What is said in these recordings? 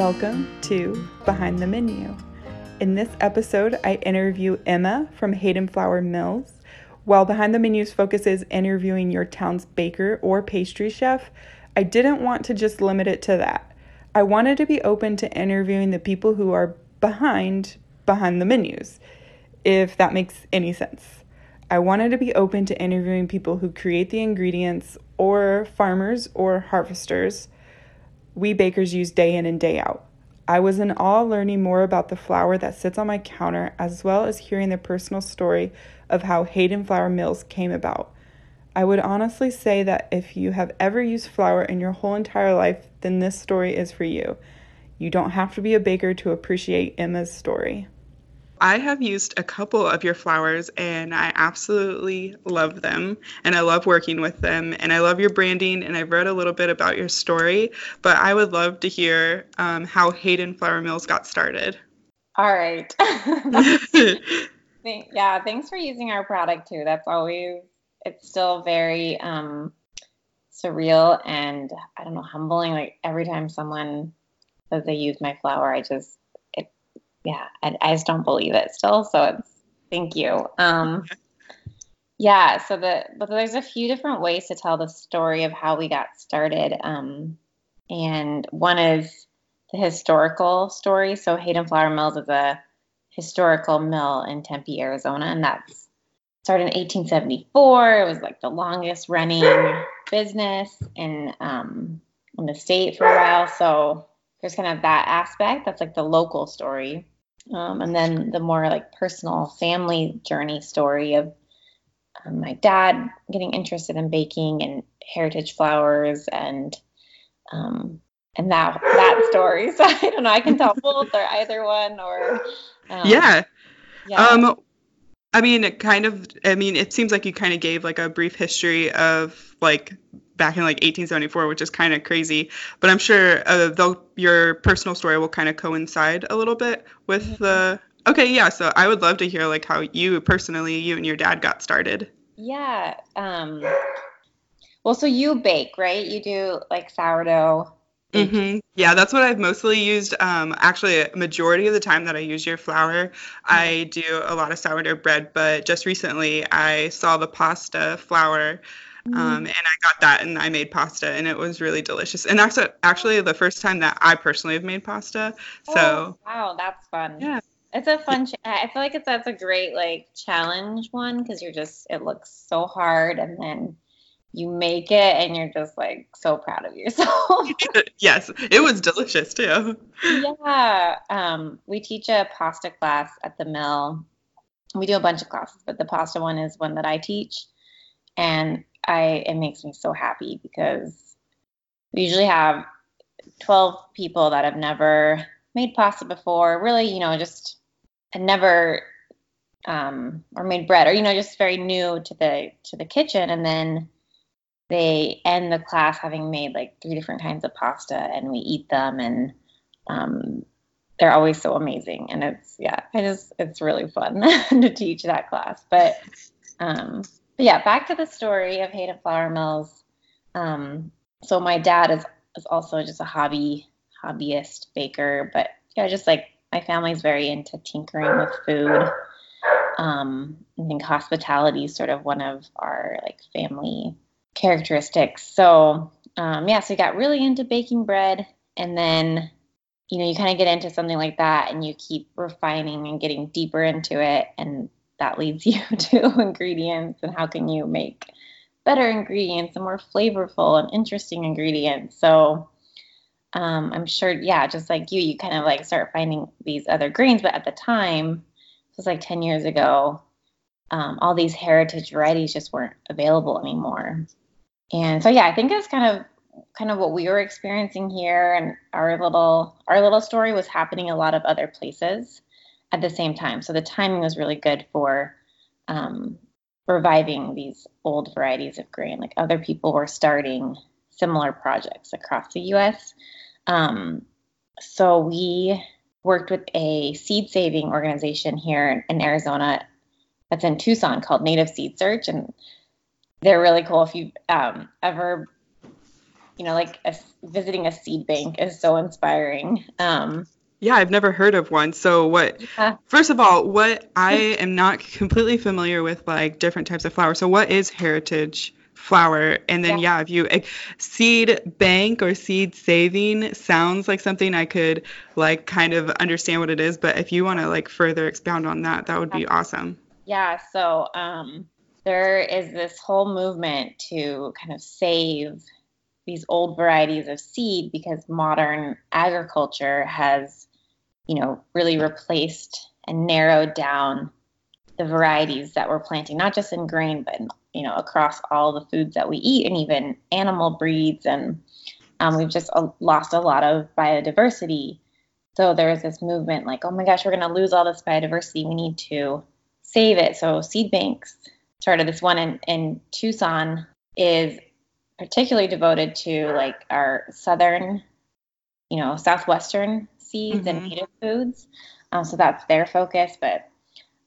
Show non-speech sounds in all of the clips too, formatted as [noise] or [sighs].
Welcome to Behind the Menu. In this episode, I interview Emma from Hayden Flour Mills. While Behind the Menu's focus is interviewing your town's baker or pastry chef, I didn't want to just limit it to that. I wanted to be open to interviewing the people who are behind behind the menus, if that makes any sense. I wanted to be open to interviewing people who create the ingredients or farmers or harvesters we bakers use day in and day out. I was in awe learning more about the flour that sits on my counter, as well as hearing the personal story of how Hayden Flour Mills came about. I would honestly say that if you have ever used flour in your whole entire life, then this story is for you. You don't have to be a baker to appreciate Emma's story. I have used a couple of your flours and I absolutely love them and I love working with them and I love your branding and I've read a little bit about your story, but I would love to hear um, how Hayden Flour Mills got started. All right. [laughs] [laughs] yeah, thanks for using our product too. That's always, it's still very um, surreal and I don't know, humbling. Like every time someone says they use my flour, I just, yeah, I, I just don't believe it still. So it's thank you. Um, [laughs] yeah, so the but there's a few different ways to tell the story of how we got started. Um, and one is the historical story. So Hayden Flour Mills is a historical mill in Tempe, Arizona, and that's started in 1874. It was like the longest running business in um, in the state for a while. So there's kind of that aspect. That's like the local story. Um, and then the more like personal family journey story of um, my dad getting interested in baking and heritage flours and um, and that that story. [laughs] So I don't know. I can tell both or either one or um, yeah. yeah. Um, I mean, it kind of. I mean, it seems like you kind of gave like a brief history of like back in like 1874, which is kind of crazy. But I'm sure uh, your personal story will kind of coincide a little bit with mm-hmm. the. Okay, yeah. So I would love to hear like how you personally, you and your dad got started. Yeah. Um, well, so you bake, right? You do like sourdough. Mm-hmm. Yeah, that's what I've mostly used. Um, actually, a majority of the time that I use your flour, mm-hmm. I do a lot of sourdough bread. But just recently, I saw the pasta flour um, mm. and I got that and I made pasta and it was really delicious. And actually, actually the first time that I personally have made pasta. So oh, wow, that's fun. Yeah. It's a fun. Ch- I feel like it's that's a great like challenge one because you're just it looks so hard and then you make it and you're just like so proud of yourself. [laughs] yes, it was delicious too. yeah. Um, we teach a pasta class at the mill. We do a bunch of classes, but the pasta one is one that I teach. And I it makes me so happy because we usually have 12 people that have never made pasta before, really, you know, just never um, or made bread or you know just very new to the to the kitchen. And then they end the class having made like three different kinds of pasta and we eat them and um, they're always so amazing. And it's yeah i just it's really fun [laughs] to teach that class. But um, but yeah, back to the story of Hayden Flour Mills. Um, so my dad is is also just a hobby hobbyist baker, but yeah, just like my family's very into tinkering with food. Um, I think hospitality is sort of one of our like family characteristics. So um, yeah, so we got really into baking bread, and then you know you kind of get into something like that, and you keep refining and getting deeper into it, and that leads [laughs] you to ingredients and how can you make better ingredients and more flavorful and interesting ingredients. So um, I'm sure, yeah, just like you, you kind of like start finding these other grains. But at the time, it was like 10 years ago, um, all these heritage varieties just weren't available anymore. And so, yeah, I think it's kind of kind of what we were experiencing here and our little our little story was happening a lot of other places at the same time. So the timing was really good for um, reviving these old varieties of grain. Like other people were starting similar projects across the US. Um, so we worked with a seed saving organization here in Arizona that's in Tucson called Native Seed Search. And they're really cool. If you've um, ever you know, like a, visiting a seed bank is so inspiring. Um, yeah, I've never heard of one. So what yeah. First of all, what [laughs] I am not completely familiar with like different types of flour. So what is heritage flour? And then yeah, yeah if you eh, seed bank or seed saving sounds like something I could like kind of understand what it is, but if you want to like further expound on that, that would be awesome. Yeah, so um there is this whole movement to kind of save these old varieties of seed because modern agriculture has you know, really replaced and narrowed down the varieties that we're planting, not just in grain, but you know, across all the foods that we eat, and even animal breeds. And um, we've just uh, lost a lot of biodiversity. So there's this movement like, oh my gosh, we're going to lose all this biodiversity. We need to save it. So seed banks started this one in, in Tucson is particularly devoted to like our southern, you know, southwestern seeds mm-hmm. and native foods. Um, so that's their focus. But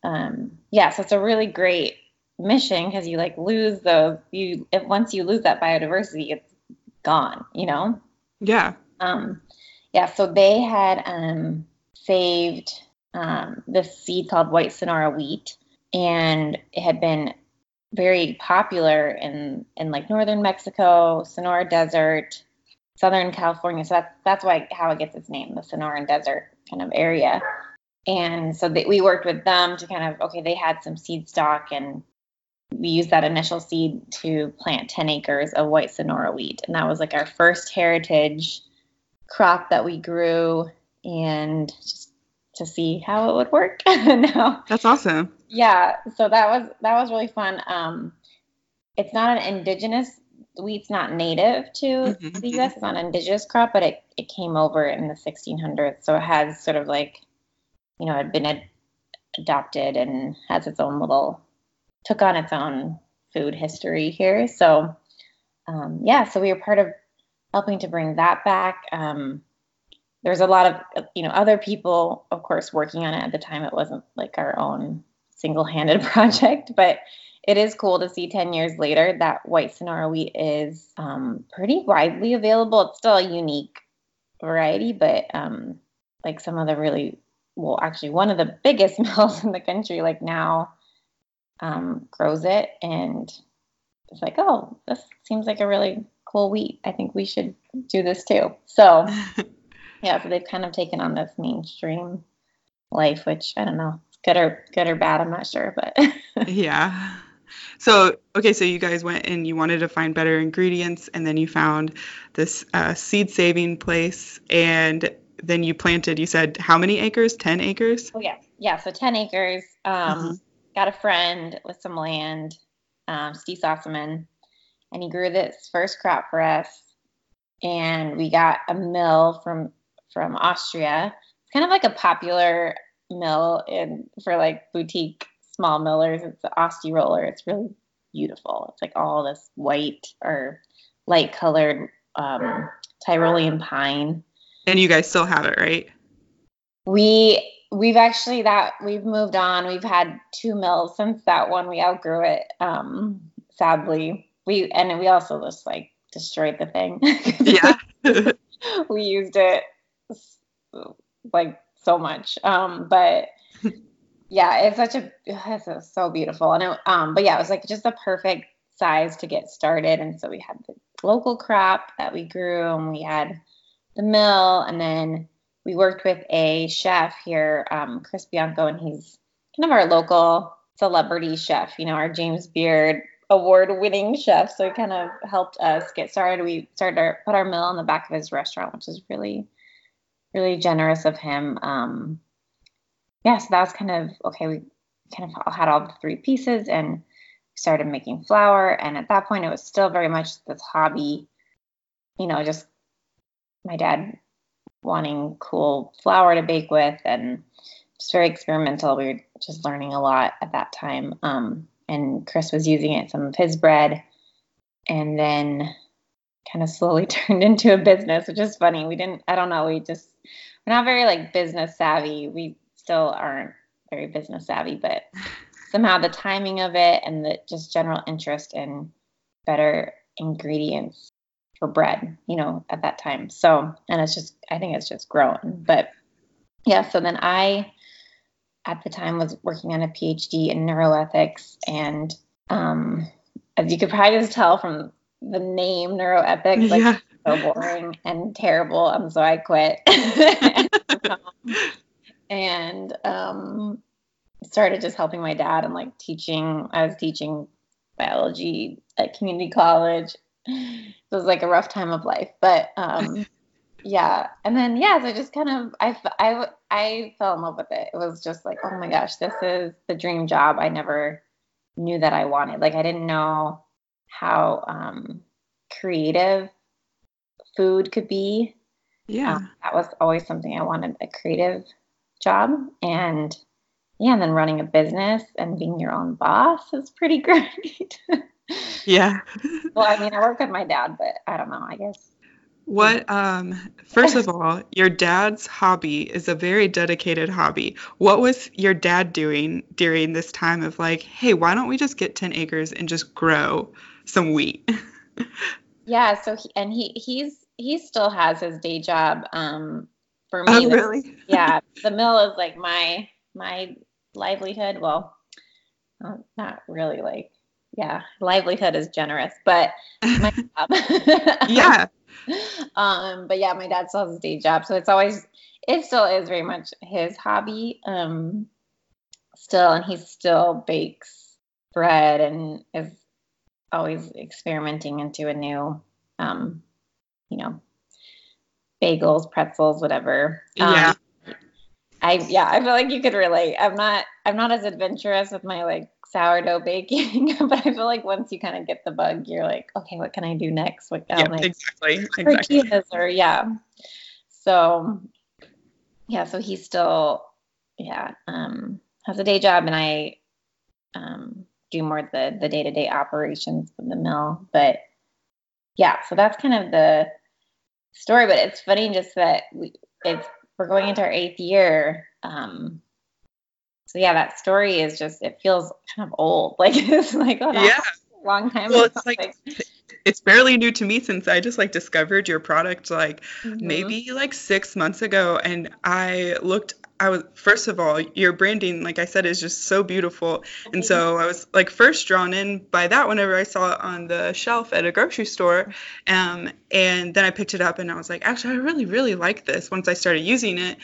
um, yeah, so it's a really great mission because you like lose the You if once you lose that biodiversity, it's gone. You know. Yeah. Um, yeah. So they had um, saved um, this seed called white Sonora wheat, and it had been very popular in in like northern Mexico, Sonora Desert, Southern California. So that's that's why how it gets its name, the Sonoran Desert kind of area. And so they, we worked with them to kind of okay, they had some seed stock, and we used that initial seed to plant 10 acres of white Sonora wheat, and that was like our first heritage crop that we grew, and just to see how it would work. [laughs] no. That's awesome. Yeah, so that was that was really fun. Um, it's not an indigenous wheat's not native to mm-hmm. the U.S. It's not an indigenous crop, but it, it came over in the 1600s, so it has sort of like, you know, it had been ad- adopted and has its own little, took on its own food history here. So, um, yeah, so we were part of helping to bring that back. Um, there's a lot of, you know, other people, of course, working on it at the time. It wasn't like our own single-handed [laughs] project, but it is cool to see 10 years later that white Sonora wheat is um, pretty widely available. It's still a unique variety, but um, like some of the really, well, actually, one of the [laughs] biggest [laughs] mills in the country, like now, um, grows it. And it's like, oh, this seems like a really cool wheat. I think we should do this too. So, [laughs] yeah, so they've kind of taken on this mainstream life, which I don't know, good or good or bad. I'm not sure, but yeah. So, okay, so you guys went and you wanted to find better ingredients, and then you found this uh, seed saving place, and then you planted, you said, how many acres? 10 acres? Oh, yeah. Yeah, so 10 acres. Um, uh-huh. Got a friend with some land, um, Steve Sossaman, and he grew this first crop for us. And we got a mill from from Austria. It's kind of like a popular mill in for like boutique small millers. It's the Osttiroler. It's really beautiful. It's like all this white or light colored um, Tyrolean pine. And you guys still have it, right? We we've actually that we've moved on. We've had two mills since that one. We outgrew it. Um, sadly, we and we also just like destroyed the thing. yeah, [laughs] [laughs] we used it like so much. Um, but [laughs] yeah, it's such a [sighs] it's so beautiful. And it, um, but yeah, it was like just the perfect size to get started. And so we had the local crop that we grew, and we had the mill, and then we worked with a chef here, um, Chris Bianco, and he's kind of our local celebrity chef. You know, our James Beard award-winning chef. So he kind of helped us get started. We started our, put our mill in the back of his restaurant, which is really, really generous of him. Um, yeah, so that was kind of okay. We kind of had all the three pieces and started making flour. And at that point, it was still very much this hobby, you know, just my dad wanting cool flour to bake with and just very experimental. We were just learning a lot at that time. Um, and Chris was using it some of his bread, and then kind of slowly [laughs] turned into a business, which is funny. We didn't, I don't know, we just we're not very like business savvy. We still aren't very business savvy, but somehow the timing of it and the just general interest in better ingredients for bread, you know, at that time. So, and it's just, I think it's just grown. But yeah, so then I, at the time, was working on a PhD in neuroethics. And um, as you could probably just tell from the name neuroethics, like yeah. so boring and terrible. Um, so I quit. [laughs] [laughs] and um, started just helping my dad and like teaching. I was teaching biology at community college. It was like a rough time of life, but um, [laughs] yeah. And then yeah, so I just kind of I I I fell in love with it. It was just like, oh my gosh, this is the dream job. I never knew that I wanted. Like I didn't know how um, creative food could be. Yeah, um, that was always something I wanted a creative job, and yeah, and then running a business and being your own boss is pretty [laughs] great. yeah. well, I mean, I work with my dad, but I don't know. I guess. What um first of all, your dad's hobby is a very dedicated hobby. What was your dad doing during this time of like, hey, why don't we just get 10 acres and just grow some wheat? [laughs] yeah, so he, and he he's he still has his day job um for me. Oh, really? [laughs] yeah, the mill is like my my livelihood. Well, uh, not really like yeah, livelihood is generous, but my [laughs] job. yeah. [laughs] Um, but yeah, my dad still has a day job, so it's always it still is very much his hobby. Um, still, and he still bakes bread and is always experimenting into a new, um, you know, bagels, pretzels, whatever. Um, yeah. I yeah, I feel like you could relate. I'm not I'm not as adventurous with my like sourdough baking, [laughs] but I feel like once you kind of get the bug, you're like, okay, what can I do next? What yeah, like, exactly, exactly. Or yeah. So yeah, so he still yeah um, has a day job, and I um, do more the the day to day operations of the mill. But yeah, so that's kind of the story. But it's funny just that we it's we're going into our eighth year. Um, so yeah, that story is just it feels kind of old. [laughs] Like it's like oh yeah, long time. Well, it's like it's barely new to me since I just like discovered your product like mm-hmm. maybe like six months ago, and I looked I was first of all, your branding, like I said, is just so beautiful, and so I was like first drawn in by that whenever I saw it on the shelf at a grocery store, um, and then I picked it up and I was like, actually, I really, really like this once I started using it,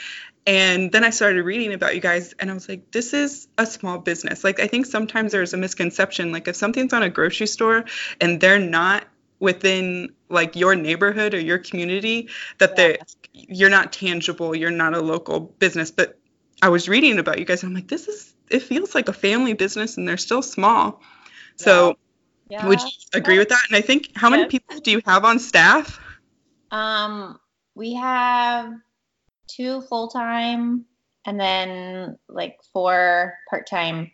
and then I started reading about you guys, and I was like, this is a small business. Like I think sometimes there's a misconception, like if something's on a grocery store and they're not within like your neighborhood or your community that yeah. they you're not tangible you're not a local business but i was reading about you guys and i'm like this is it feels like a family business and they're still small so yeah. would you agree with that and i think how yes. many people do you have on staff um we have two full-time and then like four part-time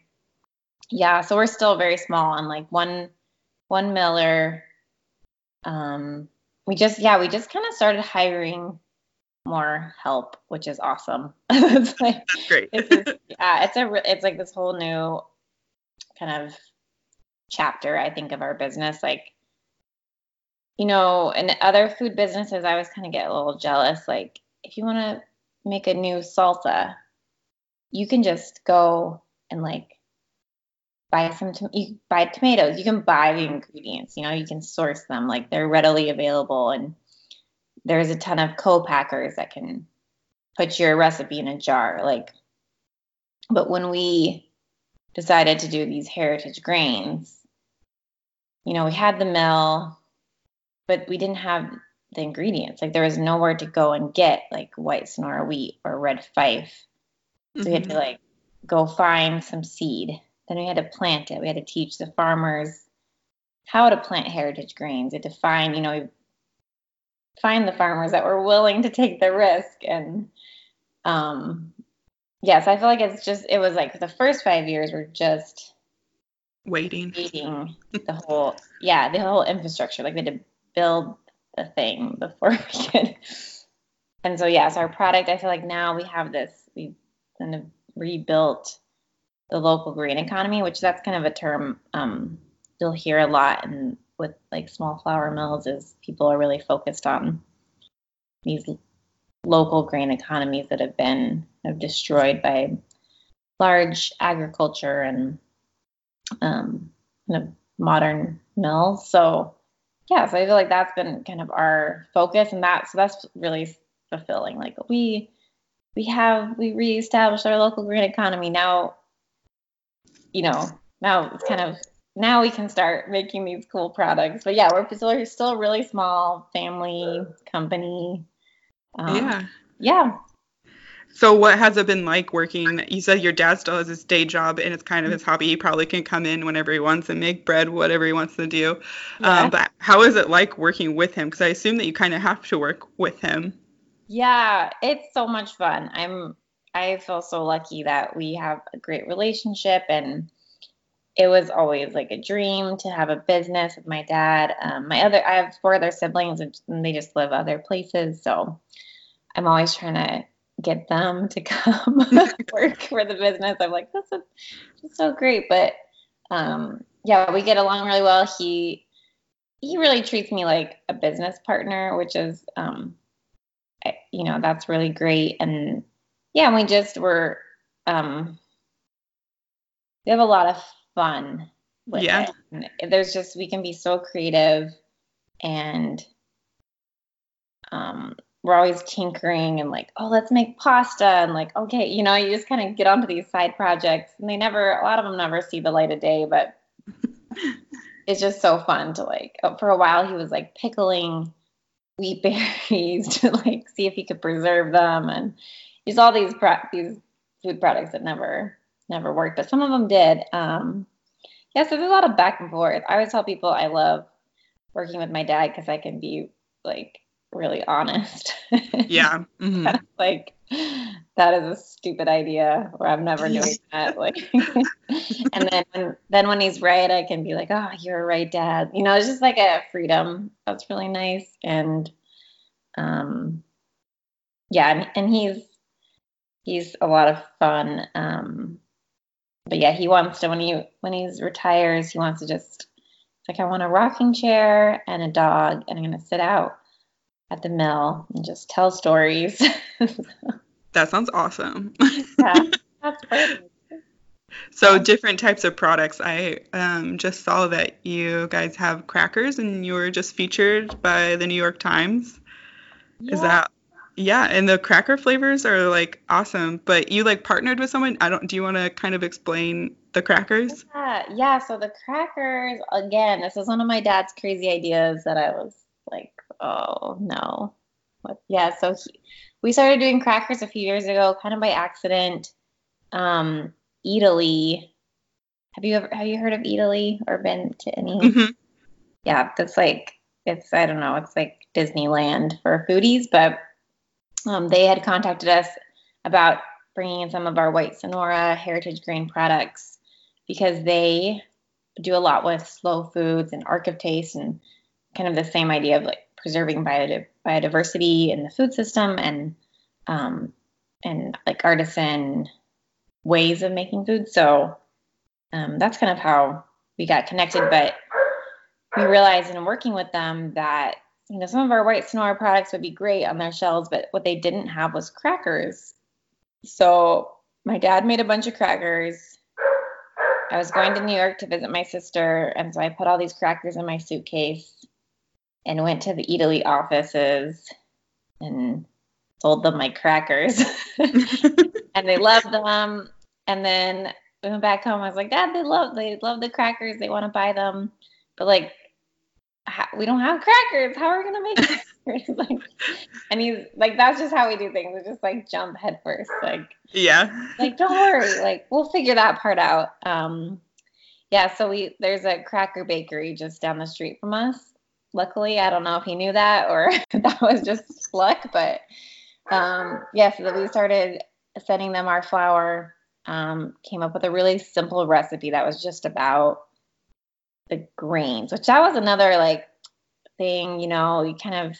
yeah so we're still very small and like one one miller um, we just yeah we just kind of started hiring more help which is awesome. [laughs] It's like That's great. it's yeah it's a it's like this whole new kind of chapter i think of our business like you know in other food businesses i always kind of get a little jealous like if you want to make a new salsa you can just go and like buy some to- you buy tomatoes you can buy the ingredients you know you can source them like they're readily available and there's a ton of co-packers that can put your recipe in a jar like but when we decided to do these heritage grains you know we had the mill but we didn't have the ingredients like there was nowhere to go and get like white sonora wheat or red fife so mm-hmm. we had to mm-hmm. like go find some seed then we had to plant it. We had to teach the farmers how to plant heritage grains. We had to find, you know, find the farmers that were willing to take the risk. And um, yes, I feel like it's just, it was like the first five years were just waiting, waiting the whole, yeah, the whole infrastructure. Like we had to build the thing before [laughs] we could. And so, yes, our product, I feel like now we have this, we've kind of rebuilt the local grain economy, which that's kind of a term um, you'll hear a lot in with like small flour mills is people are really focused on these local grain economies that have been have destroyed by large agriculture and um, kind of modern mills. So yeah, so I feel like that's been kind of our focus, and that's so that's really fulfilling. Like we we have we reestablished our local grain economy now. You know, now it's kind of now we can start making these cool products. But yeah, we're still we're still a really small family company. Um, yeah. Yeah. So what has it been like working? You said your dad still has his day job and it's kind of his hobby. He probably can come in whenever he wants and make bread, whatever he wants to do. Yeah. Um, but how is it like working with him? Because I assume that you kind of have to work with him. Yeah, it's so much fun. I'm I feel so lucky that we have a great relationship and it was always like a dream to have a business with my dad. Um, my other I have four other siblings and they just live other places, so I'm always trying to get them to [laughs] come [laughs] work for the business. I'm like, a, that's so great. But um, yeah, we get along really well. He he really treats me like a business partner, which is um, you know that's really great. And yeah, we just were um, we have a lot of fun with yeah. it. And there's just we can be so creative and um we're always tinkering and like, oh, let's make pasta and like, okay, you know, you just kind of get onto these side projects and they never, a lot of them never see the light of day, but [laughs] it's just so fun to like. Oh, for a while, he was like pickling wheat berries [laughs] to like see if he could preserve them and use all these pro- these food products that never never worked, but some of them did. Um, yeah, so there's a lot of back and forth. I always tell people I love working with my dad because I can be like really honest. [laughs] Yeah. Mm-hmm. [laughs] like that is a stupid idea or I'm never doing that. Like [laughs] and then when, then when he's right, I can be like, oh, you're right, dad. You know, it's just like a freedom. That's really nice. And um yeah, and, and he's he's a lot of fun. Um but yeah, he wants to when he when he retires, he wants to just like I want a rocking chair and a dog and I'm gonna sit out at the mill and just tell stories. [laughs] that sounds awesome. yeah, [laughs] that's perfect. So different types of products. I um, just saw that you guys have crackers, and you were just featured by the New York Times. Yeah. Is that yeah? And the cracker flavors are like awesome. But you like partnered with someone. I don't. Do you want to kind of explain the crackers? Yeah, yeah. So the crackers again. This is one of my dad's crazy ideas that I was like oh no. What? Yeah, so he, we started doing crackers a few years ago, kind of by accident. Um, Eataly. Have you ever have you heard of Eataly or been to any? Mm-hmm. Yeah, that's like it's I don't know, it's like Disneyland for foodies, but um, they had contacted us about bringing in some of our white Sonora heritage grain products because they do a lot with slow foods and Ark of Taste and kind of the same idea of like preserving biodiversity in the food system and um, and like artisan ways of making food. So um, that's kind of how we got connected. But we realized in working with them that you know some of our white Sonora products would be great on their shelves, but what they didn't have was crackers. So my dad made a bunch of crackers. I was going to New York to visit my sister, and so I put all these crackers in my suitcase and went to the Eataly offices and sold them my crackers. [laughs] and they loved them. And then we went back home. I was like, Dad, they love they love the crackers. They want to buy them, but like, we don't have crackers. How are we gonna make [laughs] crackers? [laughs] like, and he's like, that's just how we do things. We just like jump headfirst. Like, yeah, like don't worry. Like we'll figure that part out. Um, yeah. So we there's a cracker bakery just down the street from us, luckily. I don't know if he knew that or [laughs] that was just luck, but um, yeah, so that we started sending them our flour, um, came up with a really simple recipe that was just about the grains, which that was another like thing, you know, you kind of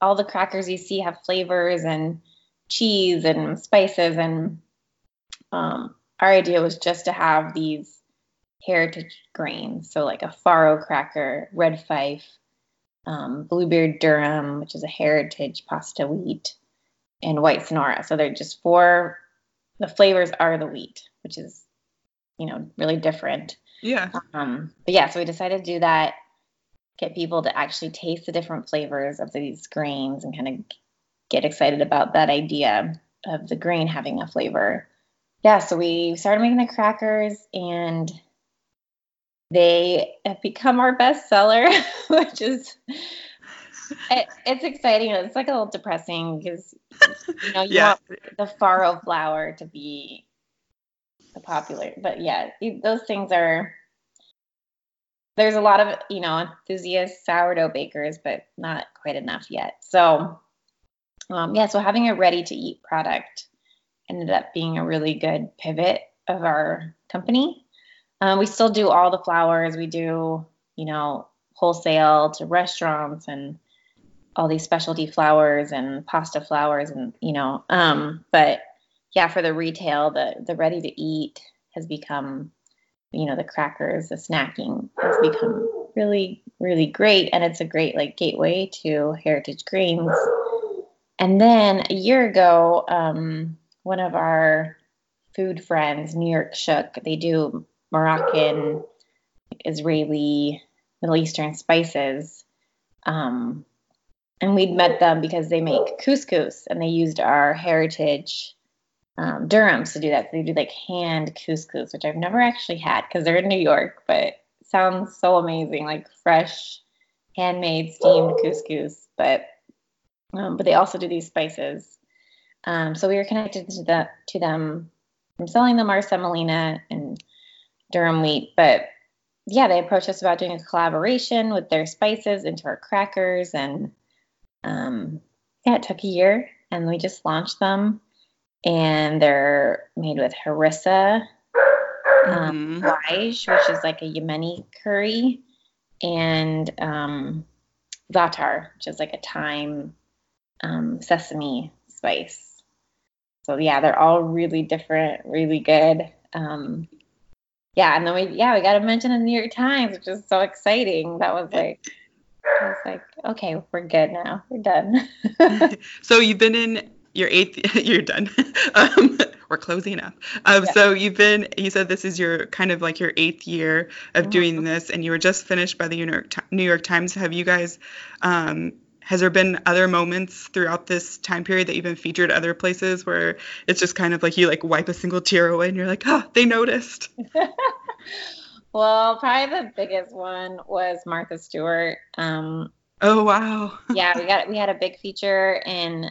all the crackers you see have flavors and cheese and spices and um, our idea was just to have these heritage grains. So like a farro cracker, red fife, um, bluebeard durum, which is a heritage pasta wheat, and white sonora. So they're just four. The flavors are the wheat, which is, you know, really different. Yeah. Um, but yeah, so we decided to do that, get people to actually taste the different flavors of these grains and kind of get excited about that idea of the grain having a flavor. Yeah, so we started making the crackers and they have become our best seller, [laughs] which is it, it's exciting. It's like a little depressing because you know you [laughs] yeah. want the farro flour to be the popular, but yeah, those things are. There's a lot of you know enthusiast sourdough bakers, but not quite enough yet. So, um, yeah, so having a ready to eat product ended up being a really good pivot of our company um, we still do all the flours. We do, you know, wholesale to restaurants and all these specialty flours and pasta flours and you know, um, but yeah, for the retail, the the ready to eat has become, you know, the crackers, the snacking has become really really great, and it's a great like gateway to heritage Grains. And then a year ago, um, one of our food friends, New York Shuk, they do Moroccan, Israeli, Middle Eastern spices. Um, and we'd met them because they make couscous and they used our heritage um, durums to do that. They do like hand couscous, which I've never actually had because they're in New York, but sounds so amazing, like fresh, handmade steamed couscous. But um, but they also do these spices. Um, so we were connected to the to them from selling them our semolina and durum wheat. But yeah, they approached us about doing a collaboration with their spices into our crackers. And um, yeah, it took a year and we just launched them. And they're made with harissa, um, mm-hmm. which is like a Yemeni curry, and um, za'atar, which is like a thyme um, sesame spice. So yeah, they're all really different, really good. Um, yeah, and then we yeah we got to mention in the New York Times, which is so exciting. That was like I was like, okay, we're good now. We're done. [laughs] [laughs] so you've been in your eighth. [laughs] You're done. [laughs] Um, we're closing up. Um, yeah. So you've been. You said this is your kind of like your eighth year of mm-hmm. doing this, and you were just finished by the New York New York Times. Have you guys? Um, has there been other moments throughout this time period that you've been featured other places where it's just kind of like you like wipe a single tear away and you're like, oh, they noticed? [laughs] well, probably the biggest one was Martha Stewart. Um, oh wow! yeah, we got we had a big feature in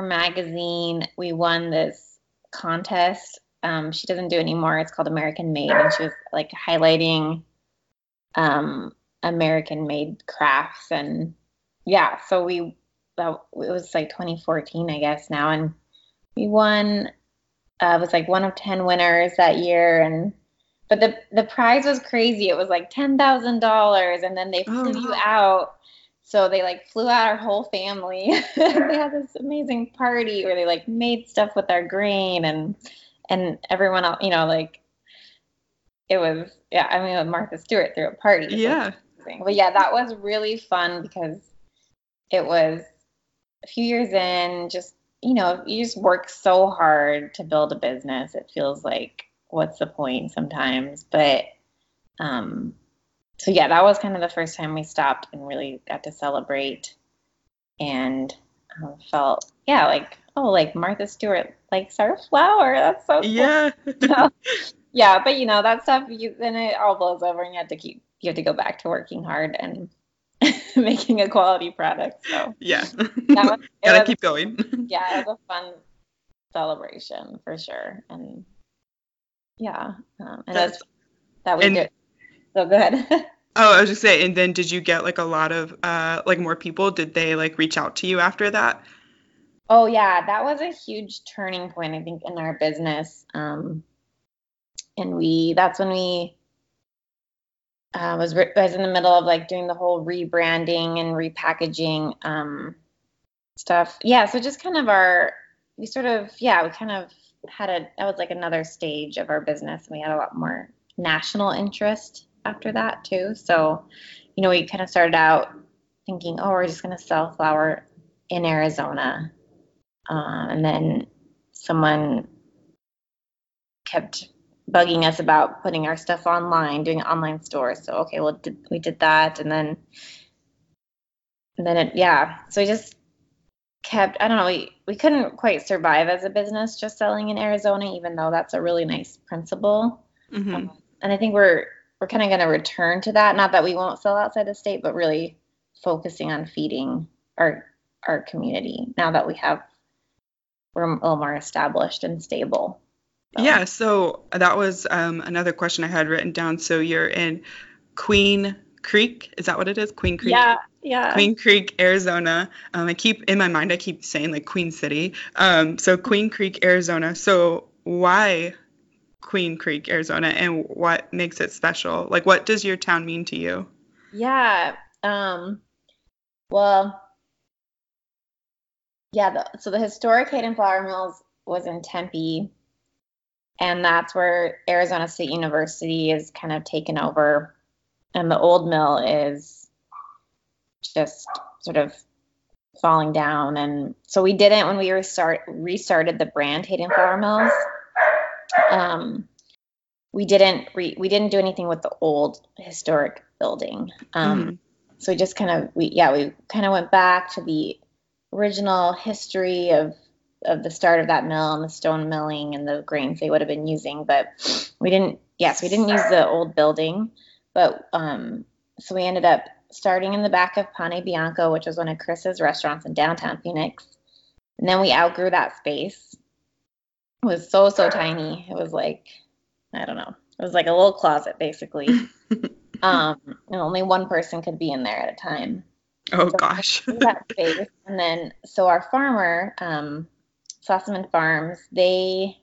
her magazine. We won this contest. Um, she doesn't do it anymore. It's called American Made, and she was like highlighting um, American made crafts and yeah, so we that it was like 2014, I guess now, and we won. Uh, it was like one of ten winners that year, and but the the prize was crazy. It was like ten thousand dollars, and then they flew oh, you out. So they like flew out our whole family. [laughs] they had this amazing party where they like made stuff with our grain and and everyone else, you know, like it was yeah. I mean, Martha Stewart threw a party. Yeah. But yeah, that was really fun because it was a few years in, just, you know, you just work so hard to build a business. It feels like, what's the point sometimes? But, um, so yeah, that was kind of the first time we stopped and really got to celebrate and um, felt, yeah, like, oh, like Martha Stewart likes our flour. That's so cool. Yeah. [laughs] yeah, but you know, that stuff, you, then it all blows over and you have to keep, you have to go back to working hard and [laughs] making a quality product. So yeah, [laughs] gotta was, keep going. yeah, it was a fun celebration for sure, and yeah, um, and that's, that was and, good. So go ahead. [laughs] oh, I was just saying, and then did you get like a lot of uh like more people? Did they like reach out to you after that? Oh yeah, that was a huge turning point I think in our business. Um, and we that's when we uh, was re- was in the middle of like doing the whole rebranding and repackaging um, stuff. Yeah, so just kind of our we sort of yeah we kind of had a that was like another stage of our business. and We had a lot more national interest after that too. So, you know, we kind of started out thinking, oh, we're just going to sell flour in Arizona. Uh, and then someone kept bugging us about putting our stuff online, doing online stores. So, okay, well, did, we did that. And then, and then it, yeah. So we just kept, I don't know, we, we couldn't quite survive as a business just selling in Arizona, even though that's a really nice principle. Mm-hmm. Um, and I think we're, we're kind of going to return to that. Not that we won't sell outside the state, but really focusing on feeding our our community now that we have we're a little more established and stable. So. Yeah, so that was um, another question I had written down. So you're in Queen Creek, is that what it is? Queen Creek. Yeah, yeah. Queen Creek, Arizona. Um, I keep in my mind, I keep saying like Queen City. Um, so Queen Creek, Arizona. So why Queen Creek, Arizona, and what makes it special? Like, what does your town mean to you? Yeah. Um, well, yeah. The, so the historic Hayden Flour Mills was in Tempe, and that's where Arizona State University is kind of taken over, and the old mill is just sort of falling down. And so we didn't when we restart restarted the brand Hayden Flour Mills. Um, we didn't re, we didn't do anything with the old historic building. Um, mm-hmm. so we just kind of we yeah we kind of went back to the original history of of the start of that mill and the stone milling and the grains they would have been using but we didn't yes we didn't use the old building. But um so we ended up starting in the back of Pane Bianco which was one of Chris's restaurants in downtown Phoenix. And then we outgrew that space was so so tiny it was like I don't know it was like a little closet basically [laughs] um, and only one person could be in there at a time. Oh so gosh. that space, [laughs] and then so our farmer, um, Sossaman Farms, they,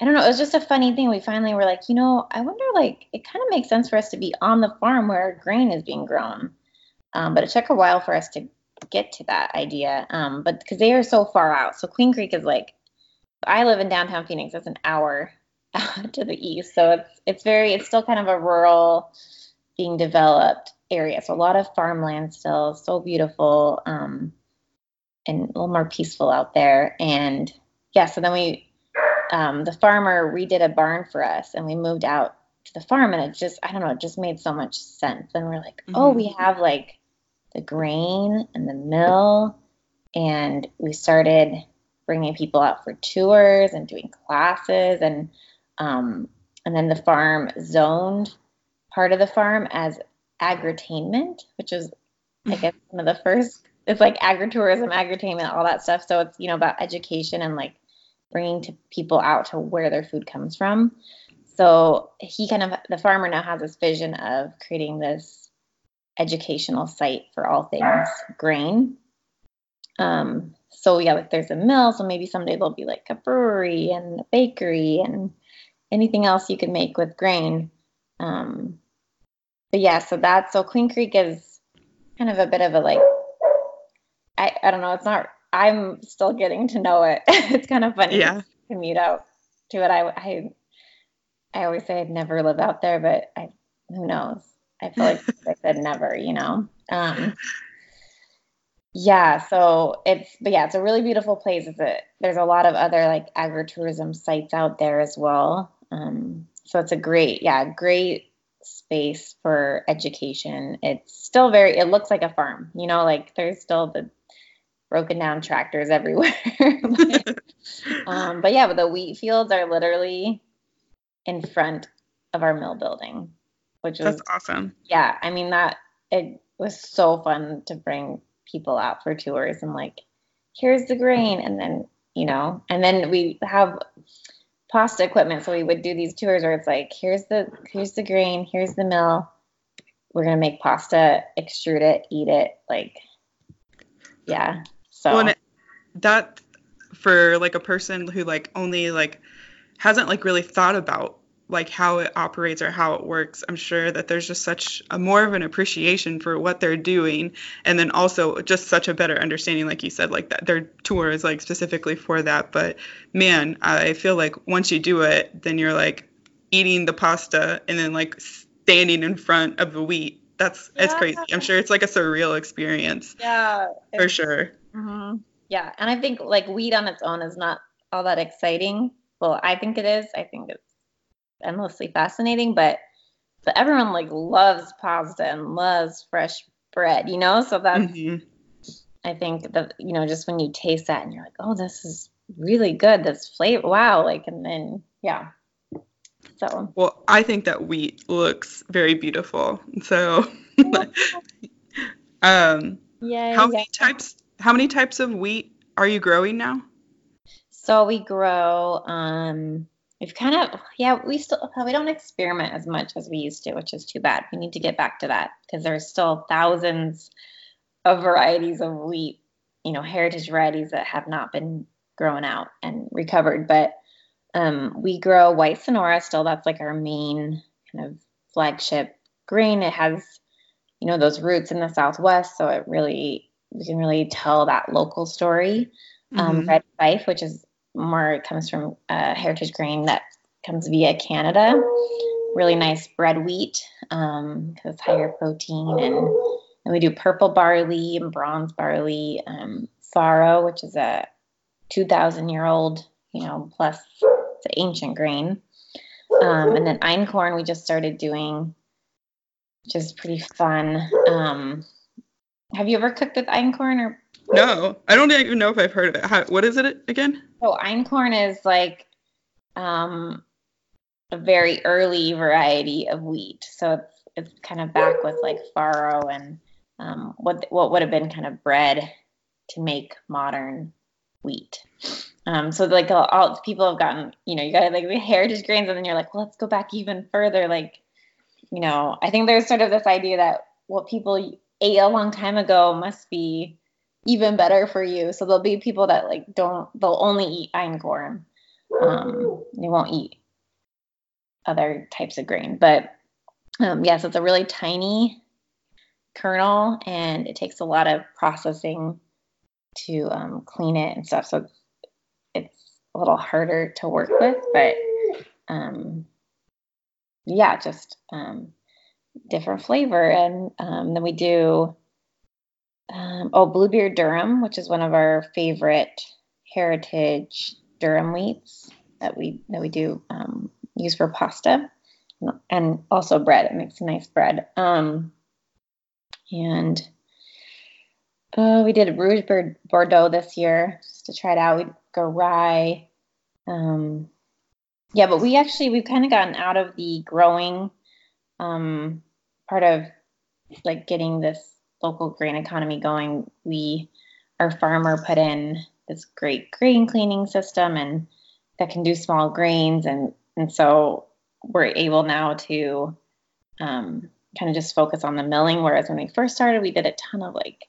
I don't know, it was just a funny thing. We finally were like, you know, I wonder, like, it kind of makes sense for us to be on the farm where our grain is being grown. Um, but it took a while for us to get to that idea. Um, but because they are so far out, so Queen Creek is like, I live in downtown Phoenix. It's an hour [laughs] to the east, so it's it's very, it's still kind of a rural being developed area. So a lot of farmland still, so beautiful um, and a little more peaceful out there. And yeah, so then we, um, the farmer redid a barn for us and we moved out to the farm and it just, I don't know, it just made so much sense. And we're like, mm-hmm. oh, we have like the grain and the mill. And we started bringing people out for tours and doing classes and, um, and then the farm zoned part of the farm as agritainment, which is, I guess, [laughs] one of the first. It's like agritourism, agritainment, all that stuff. So it's you know about education and like bringing to people out to where their food comes from. So he kind of the farmer now has this vision of creating this educational site for all things grain. Um, so yeah, like there's a mill, so maybe someday there'll be like a brewery and a bakery and anything else you can make with grain. Um, but yeah, so that's so Queen Creek is kind of a bit of a like I, I don't know, it's not I'm still getting to know it. [laughs] it's kind of funny yeah. to commute out to it. I I I always say I'd never live out there, but I who knows? I feel like I said never, you know. Um yeah, so it's but yeah, it's a really beautiful place. It's a there's a lot of other like agritourism sites out there as well. Um so it's a great, yeah, great space for education. It's still very, it looks like a farm, you know, like there's still the broken down tractors everywhere. [laughs] but, [laughs] um, but yeah, but the wheat fields are literally in front of our mill building, which was That's awesome. Yeah. I mean, that it was so fun to bring people out for tours and like, here's the grain. And then, you know, and then we have pasta equipment. So we would do these tours where it's like, here's the here's the grain, here's the mill. We're gonna make pasta, extrude it, eat it. Like, yeah. So well, that for like a person who like only like hasn't like really thought about like how it operates or how it works i'm sure that there's just such a more of an appreciation for what they're doing and then also just such a better understanding like you said like that their tour is like specifically for that but man i feel like once you do it then you're like eating the pasta and then like standing in front of the wheat. That's yeah. it's crazy. I'm sure it's like a surreal experience. Yeah, for sure. Mm-hmm. Yeah, and I think like wheat on its own is not all that exciting. Well, I think it is. I think it's endlessly fascinating, but but everyone like loves pasta and loves fresh bread, you know. So that's mm-hmm. I think that you know just when you taste that and you're like, oh, this is really good. This flavor, wow! Like, and then yeah. So. Well, I think that wheat looks very beautiful. So. [laughs] um. Yeah. How many types? How many types of wheat are you growing now? So we grow. Um, we've kind of yeah. We still we don't experiment as much as we used to, which is too bad. We need to get back to that because there's still thousands of varieties of wheat, you know, heritage varieties that have not been grown out and recovered. But um, we grow white Sonora still. That's like our main kind of flagship grain. It has, you know, those roots in the Southwest, so it really we can really tell that local story. Um, mm-hmm. Red Fife, which is more comes from uh, heritage grain that comes via Canada. Really nice bread wheat because um, it's higher protein and and we do purple barley and bronze barley, um, farro, which is a 2,000 year old, you know, plus it's an ancient grain. Um, and then einkorn we just started doing, which is pretty fun. Um, have you ever cooked with einkorn or? No, I don't even know if I've heard of it. How, what is it again? So einkorn is like um, a very early variety of wheat. So it's it's kind of back with like farro and um, what what would have been kind of bred to make modern wheat. Um, so like all, all, people have gotten, you know, you got like the heritage grains, and then you're like, well, let's go back even further. Like, you know, I think there's sort of this idea that what people ate a long time ago must be even better for you. So there'll be people that like don't, they'll only eat einkorn. Um, they won't eat other types of grain. But um, yes, it's a really tiny kernel and it takes a lot of processing to um, clean it and stuff. So it's a little harder to work with, but um, yeah, just um, different flavor. And um, then we do um, oh Bluebeard Durum, which is one of our favorite heritage Durum wheats that we that we do um, use for pasta and also bread. It makes a nice bread. Um, and uh, we did Rouge Bordeaux this year just to try it out. We'd go rye. Um, yeah, but we actually we've kind of gotten out of the growing um, part of like getting this local grain economy going. We our farmer put in this great grain cleaning system and that can do small grains and and so we're able now to um, kind of just focus on the milling. Whereas when we first started, we did a ton of like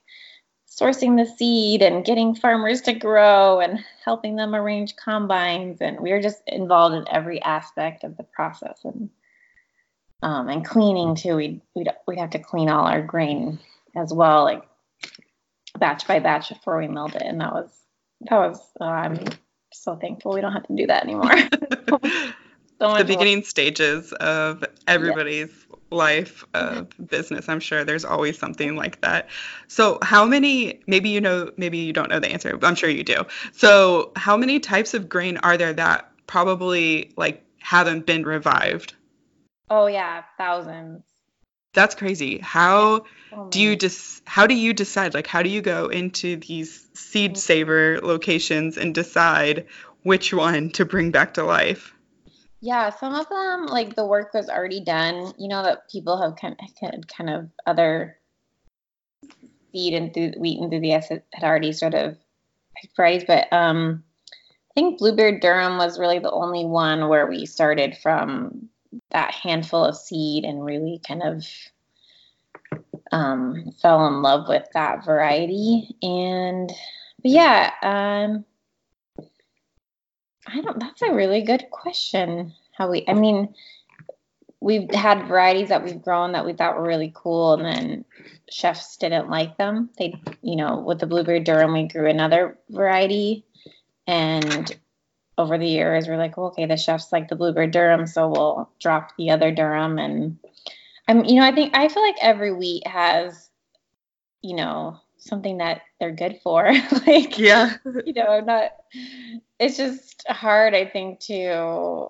sourcing the seed and getting farmers to grow and helping them arrange combines. And we were just involved in every aspect of the process and um, and cleaning too. We'd, we'd, we'd have to clean all our grain as well, like batch by batch before we milled it. And that was, that was, uh, I'm so thankful we don't have to do that anymore. [laughs] [laughs] so the beginning more. stages of everybody's yes. life [laughs] of business i'm sure there's always something like that so how many maybe you know maybe you don't know the answer but i'm sure you do so how many types of grain are there that probably like haven't been revived oh yeah thousands that's crazy how oh, do you just how do you decide like how do you go into these seed mm. saver locations and decide which one to bring back to life yeah, some of them, like the work was already done. You know that people have kind of, kind of other seed and th- wheat enthusiasts had already sort of picked varieties, but um, I think Bluebeard Durum was really the only one where we started from that handful of seed and really kind of um, fell in love with that variety. And but yeah, um, I don't. That's a really good question. How we? I mean, we've had varieties that we've grown that we thought were really cool, and then chefs didn't like them. They, you know, with the Bluebeard Durum, we grew another variety, and over the years we're like, well, okay, the chefs like the bluebeard Durum, so we'll drop the other Durum. And I'm, you know, I think I feel like every wheat has, you know, something that they're good for. [laughs] like, yeah, you know, not. It's just hard, I think, to.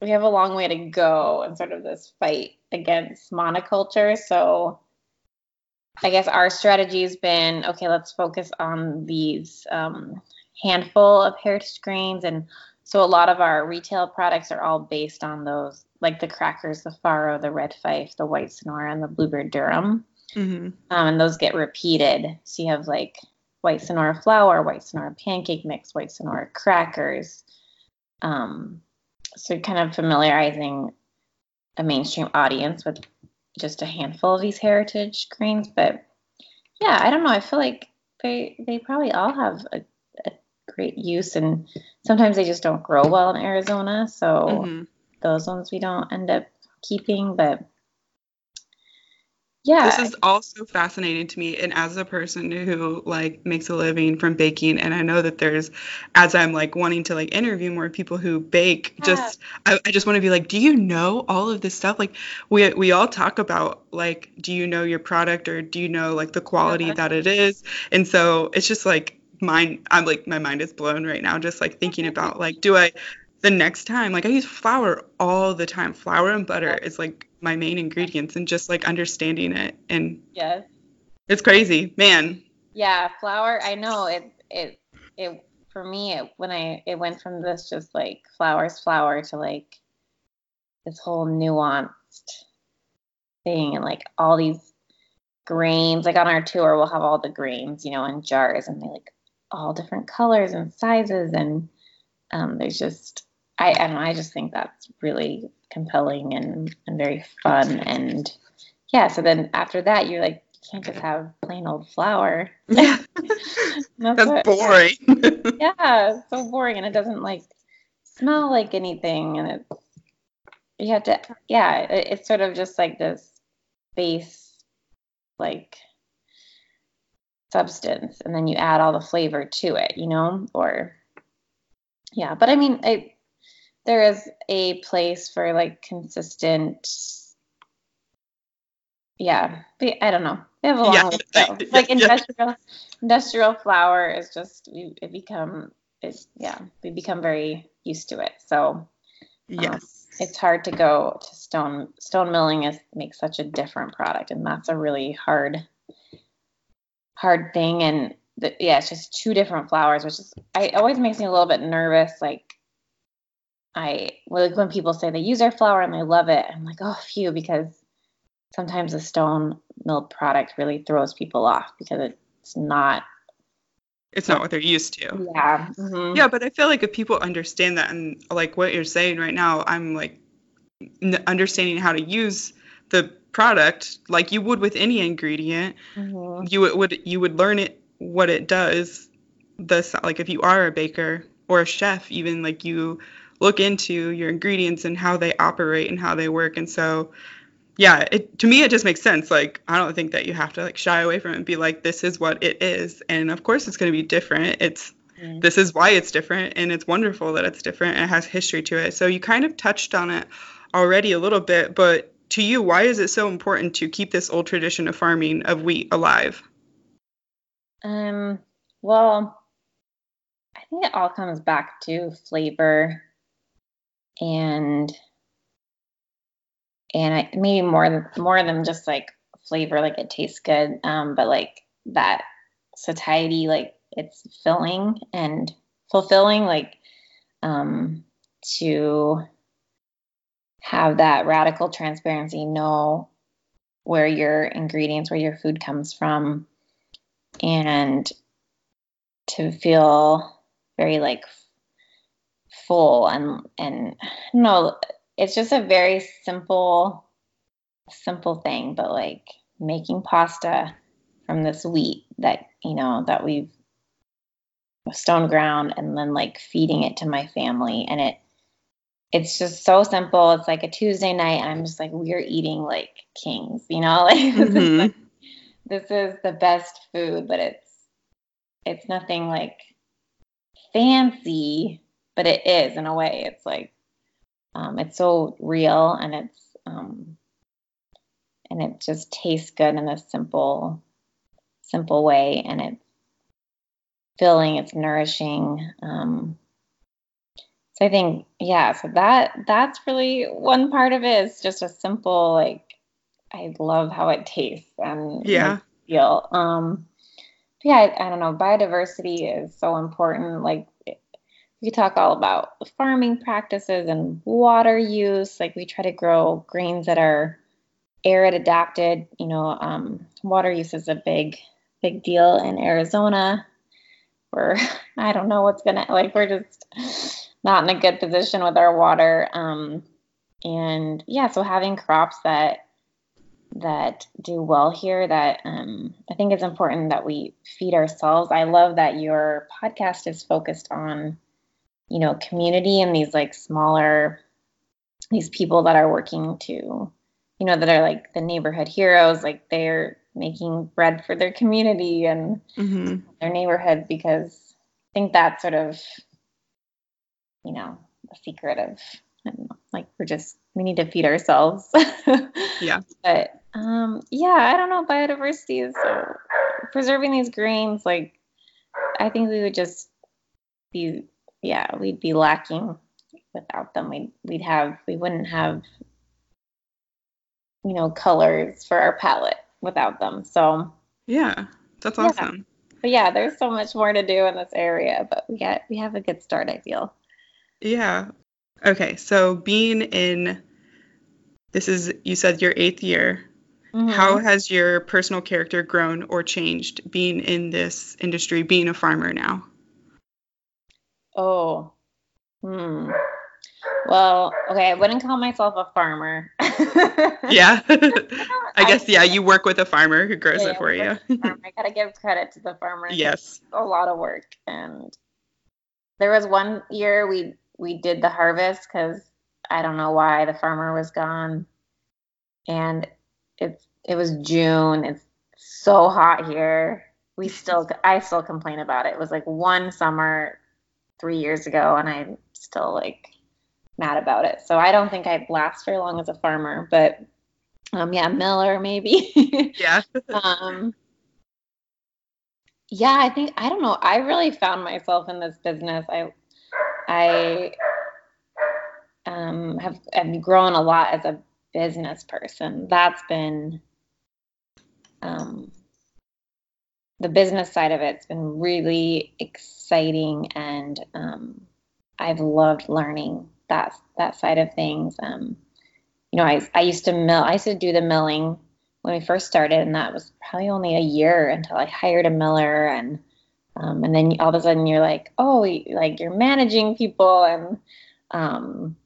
We have a long way to go in sort of this fight against monoculture. So, I guess our strategy has been okay. Let's focus on these um, handful of heritage grains, and so a lot of our retail products are all based on those, like the crackers, the farro, the red fife, the white sonora, and the bluebeard durum. Mm-hmm. Um, and those get repeated. So you have like white sonora flour, white sonora pancake mix, white sonora crackers. Um, so kind of familiarizing a mainstream audience with just a handful of these heritage grains. But yeah, I don't know. I feel like they they probably all have a, a great use, and sometimes they just don't grow well in Arizona. So mm-hmm. those ones we don't end up keeping, but yeah this is also fascinating to me and as a person who like makes a living from baking and i know that there's as i'm like wanting to like interview more people who bake yeah. just I, I just want to be like do you know all of this stuff? Like we we all talk about like do you know your product or do you know like the quality uh-huh. that it is? And so it's just like mind i'm like my mind is blown right now just like thinking [laughs] about like do i the next time like i use flour all the time. Flour and butter is like my main ingredients and just like understanding it and yes. It's crazy man. Yeah flour i know it it it for me it, when i it went from this just like flowers flour to like this whole nuanced thing and like all these grains like on our tour we'll have all the grains you know in jars and they like all different colors and sizes and um, there's just I, I know, I just think that's really compelling and, and very fun. And yeah, so then after that, you're like, you can't just have plain old flour. [laughs] that's, that's what, boring. [laughs] yeah, so boring. And it doesn't like smell like anything. And it, you have to, yeah, it, it's sort of just like this base, like, substance. And then you add all the flavor to it, you know? Or, yeah, but I mean, I, there is a place for like consistent yeah i don't know. We have a long yeah. way to go like industrial yeah. industrial flour is just we it become it's yeah we become very used to it. So um, yes. it's hard to go to stone stone milling is makes such a different product and that's a really hard hard thing. And the, yeah it's just two different flours which is i always makes me a little bit nervous like I like when people say they use our flour and they love it. I'm like, oh, phew, because sometimes a stone milled product really throws people off because it's not. It's not what they're used to. Yeah. Mm-hmm. Yeah, but I feel like if people understand that and like what you're saying right now, I'm like understanding how to use the product like you would with any ingredient. Mm-hmm. You would, would you would learn it what it does. The like if you are a baker or a chef, even like you look into your ingredients and how they operate and how they work. And so, yeah, it to me it just makes sense. Like I don't think that you have to like shy away from it and be like, this is what it is. And of course it's going to be different. It's mm. this is why it's different, and it's wonderful that it's different. And it has history to it. So you kind of touched on it already a little bit, but to you, why is it so important to keep this old tradition of farming of wheat alive? Um. Well, I think it all comes back to flavor and and I, maybe more more than just like flavor, like it tastes good, um, but like that satiety, like it's filling and fulfilling, like um, to have that radical transparency, know where your ingredients, where your food comes from, and to feel very like full and and no it's just a very simple simple thing but like making pasta from this wheat that you know that we've stone ground and then like feeding it to my family. And it it's just so simple. It's like a tuesday night and i'm just like we're eating like kings you know? [laughs] Like mm-hmm. this is the best food but it's it's nothing like fancy but it is in a way. It's like um, it's so real and it's um, and it just tastes good in a simple simple way and it's filling it's nourishing um, so i think yeah so that that's really one part of it is just a simple like i love how it tastes and yeah feel um yeah I, I don't know biodiversity is so important like we talk all about farming practices and water use. Like we try to grow grains that are arid adapted. You know um, water use is a big big deal in arizona. We're [laughs] i don't know what's gonna like we're just not in a good position with our water. Um, and yeah so having crops that that do well here that um, i think it's important that we feed ourselves. I love that your podcast is focused on you know community and these like smaller these people that are working to you know that are like the neighborhood heroes like they're making bread for their community and mm-hmm. their neighborhood because i think that's sort of you know the secret of know, like we're just we need to feed ourselves [laughs] yeah but um yeah i don't know biodiversity is so preserving these grains like i think we would just be yeah, we'd be lacking without them. We'd we'd have we wouldn't have you know colors for our palette without them. So yeah, that's awesome. Yeah. But yeah, there's so much more to do in this area, but we get we have a good start. I feel. Yeah. Okay, so being in this is you said your eighth year. Mm-hmm. How has your personal character grown or changed being in this industry, being a farmer now? Oh, hmm. Well, okay, I wouldn't call myself a farmer. [laughs] yeah. [laughs] I guess, yeah, you work with a farmer who grows yeah, it for you. I gotta give credit to the farmer. Yes. a lot of work. And there was one year we we did the harvest because I don't know why the farmer was gone. And it's it was June. It's so hot here. We still I still complain about it. It was like one summer three years ago, and I'm still like mad about it. So I don't think I'd last very long as a farmer, but um, yeah, Miller maybe. [laughs] yeah. [laughs] um, yeah, I think I don't know. I really found myself in this business. I I um, have have grown a lot as a business person. That's been um, the business side of it's been really exciting and um, I've loved learning that that side of things. Um, you know, I, I used to mill, I used to do the milling when we first started, and that was probably only a year until I hired a miller, and um, and then all of a sudden you're like, oh, like you're managing people, and um,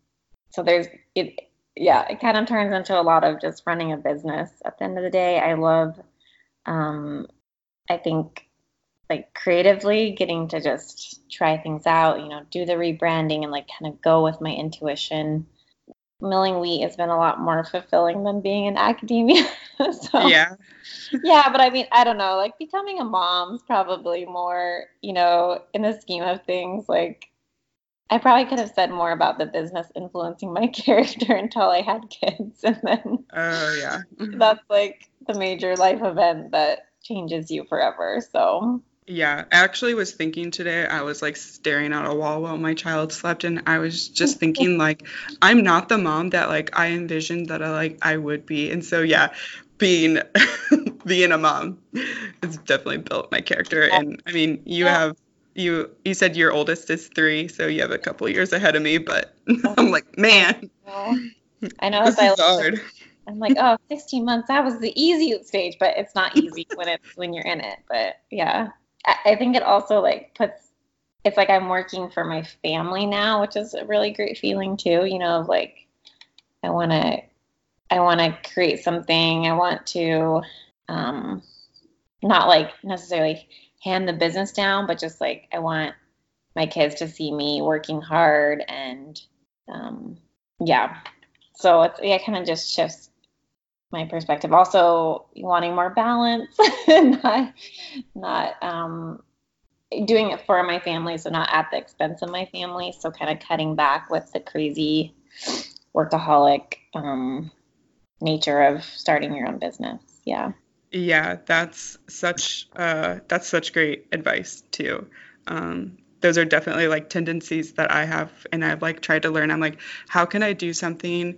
so there's it, yeah, it kind of turns into a lot of just running a business. At the end of the day, I love um, I think like creatively getting to just try things out, you know, do the rebranding and like kind of go with my intuition. Milling wheat has been a lot more fulfilling than being in academia. [laughs] so, yeah. yeah, but I mean, I don't know, like becoming a mom's probably more, you know, in the scheme of things, like I probably could have said more about the business influencing my [laughs] character until I had kids. And then, oh, yeah. Mm-hmm. that's like the major life event that changes you forever. So yeah, I actually was thinking today, I was like staring at a wall while my child slept and I was just [laughs] thinking like I'm not the mom that like I envisioned that I like I would be. And so yeah, being [laughs] being a mom has definitely built my character. And I mean, you yeah. have you you said your oldest is 3, so you have a couple years ahead of me, but [laughs] I'm oh. like, man. I know this is hard. I'm like, oh, 16 months, that was the easy stage, but it's not easy when it's when you're in it. But yeah, I, I think it also like puts it's like I'm working for my family now, which is a really great feeling too, you know, of like I want to I want to create something. I want to um not like necessarily hand the business down, but just like I want my kids to see me working hard and um yeah. So it's yeah, kind of just shifts my perspective. Also, wanting more balance, [laughs] not not um, doing it for my family, so not at the expense of my family. So kind of cutting back with the crazy workaholic um, nature of starting your own business. Yeah. Yeah, that's such uh, that's such great advice too. Um, those are definitely like tendencies that I have, and I've like tried to learn. I'm like, how can I do something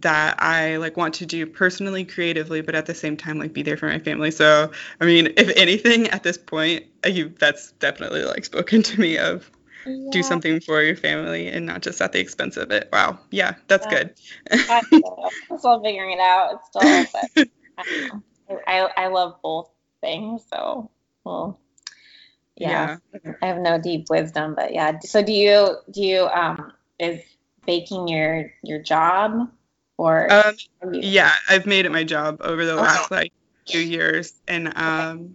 that I like want to do personally, creatively, but at the same time like be there for my family. So, I mean, if anything, at this point, you that's definitely like spoken to me of yeah. do something for your family and not just at the expense of it. Wow, yeah, that's yeah. good. I'm still figuring it out. It's still, [laughs] but I, I, I love both things. So, well, yeah, yeah, I have no deep wisdom, but yeah. So, do you do you um is baking your your job or? Um, yeah, I've made it my job over the last like few years, and um. Okay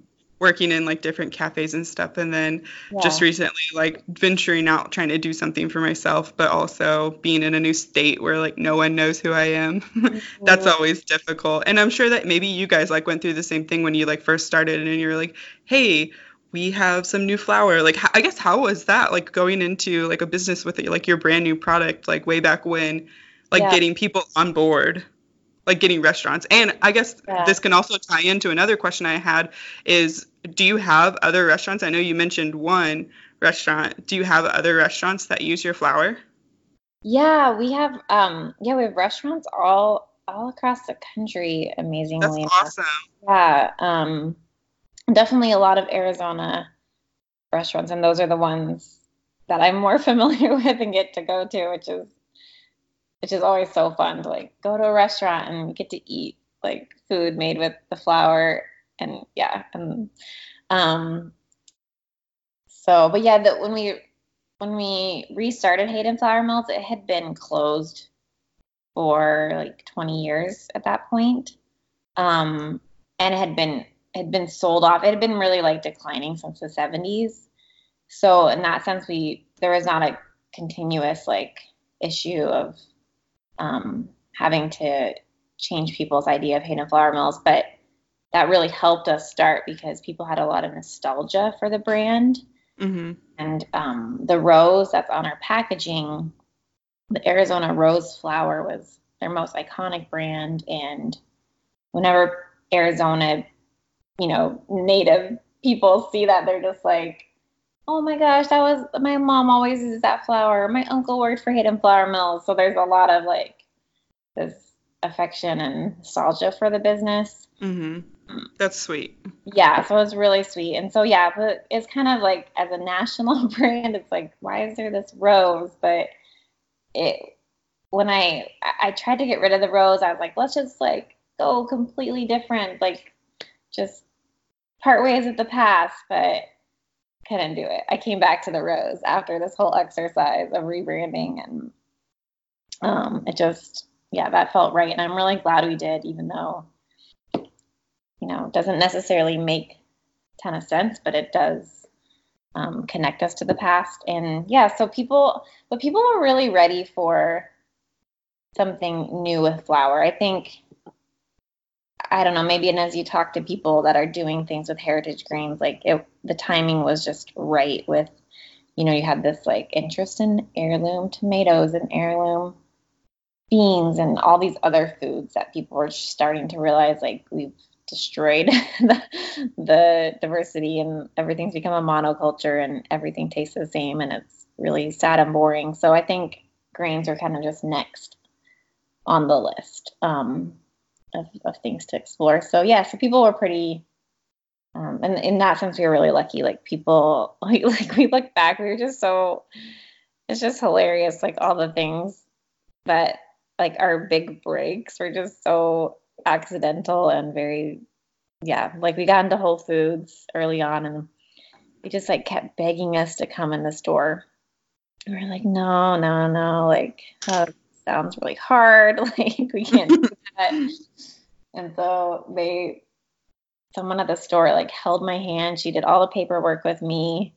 working in like different cafes and stuff and then yeah. just recently like venturing out trying to do something for myself but also being in a new state where like no one knows who I am [laughs] mm-hmm. that's always difficult and I'm sure that maybe you guys like went through the same thing when you like first started and you're like hey we have some new flour like I guess how was that like going into like a business with like your brand new product like way back when like yeah. getting people on board like getting restaurants and i guess yeah. this can also tie into another question i had is do you have other restaurants? I know you mentioned one restaurant. Do you have other restaurants that use your flour? Yeah, we have um yeah, we have restaurants all all across the country amazingly. That's awesome. Yeah, um definitely a lot of Arizona restaurants and those are the ones that I'm more [laughs] familiar with and get to go to, which is which is always so fun to like go to a restaurant and get to eat like food made with the flour and yeah, and um, so but yeah, that when we when we restarted Hayden Flour Mills, it had been closed for like 20 years at that point, um, and it had been had been sold off. It had been really like declining since the 70s. So in that sense, we there was not a continuous like issue of um, having to change people's idea of Hayden Flour Mills, but that really helped us start because people had a lot of nostalgia for the brand. Mm-hmm. And um, the rose that's on our packaging, the Arizona rose Flour was their most iconic brand. And whenever Arizona, you know, native people see that, they're just like, oh my gosh, that was my mom always uses that flour. My uncle worked for Hayden Flour Mills. So there's a lot of like this affection and nostalgia for the business. Mm-hmm. That's sweet. Yeah, so it's really sweet. And so yeah, but it's kind of like as a national [laughs] brand, it's like why is there this rose? But it when I I tried to get rid of the rose, I was like, let's just like go completely different, like just part ways with the past, but couldn't do it. I came back to the rose after this whole exercise of rebranding and um it just yeah, that felt right and I'm really glad we did even though you know, it doesn't necessarily make ton of sense, but it does um, connect us to the past. And yeah, so people, but people are really ready for something new with flour. I think, I don't know, maybe and as you talk to people that are doing things with heritage grains, like it, the timing was just right with, you know, you had this like interest in heirloom tomatoes and heirloom beans and all these other foods that people were starting to realize like we've destroyed [laughs] the, the diversity and everything's become a monoculture and everything tastes the same and it's really sad and boring. So I think grains are kind of just next on the list um, of, of things to explore. So yeah, so people were pretty um, and in that sense we were really lucky. Like people [laughs] like like we look back, we were just so it's just hilarious, like all the things that like our big breaks were just so accidental and very yeah like we got into whole foods early on and they just like kept begging us to come in the store and we're like no no no like oh, sounds really hard [laughs] like we can't do that [laughs] and so they someone at the store like held my hand she did all the paperwork with me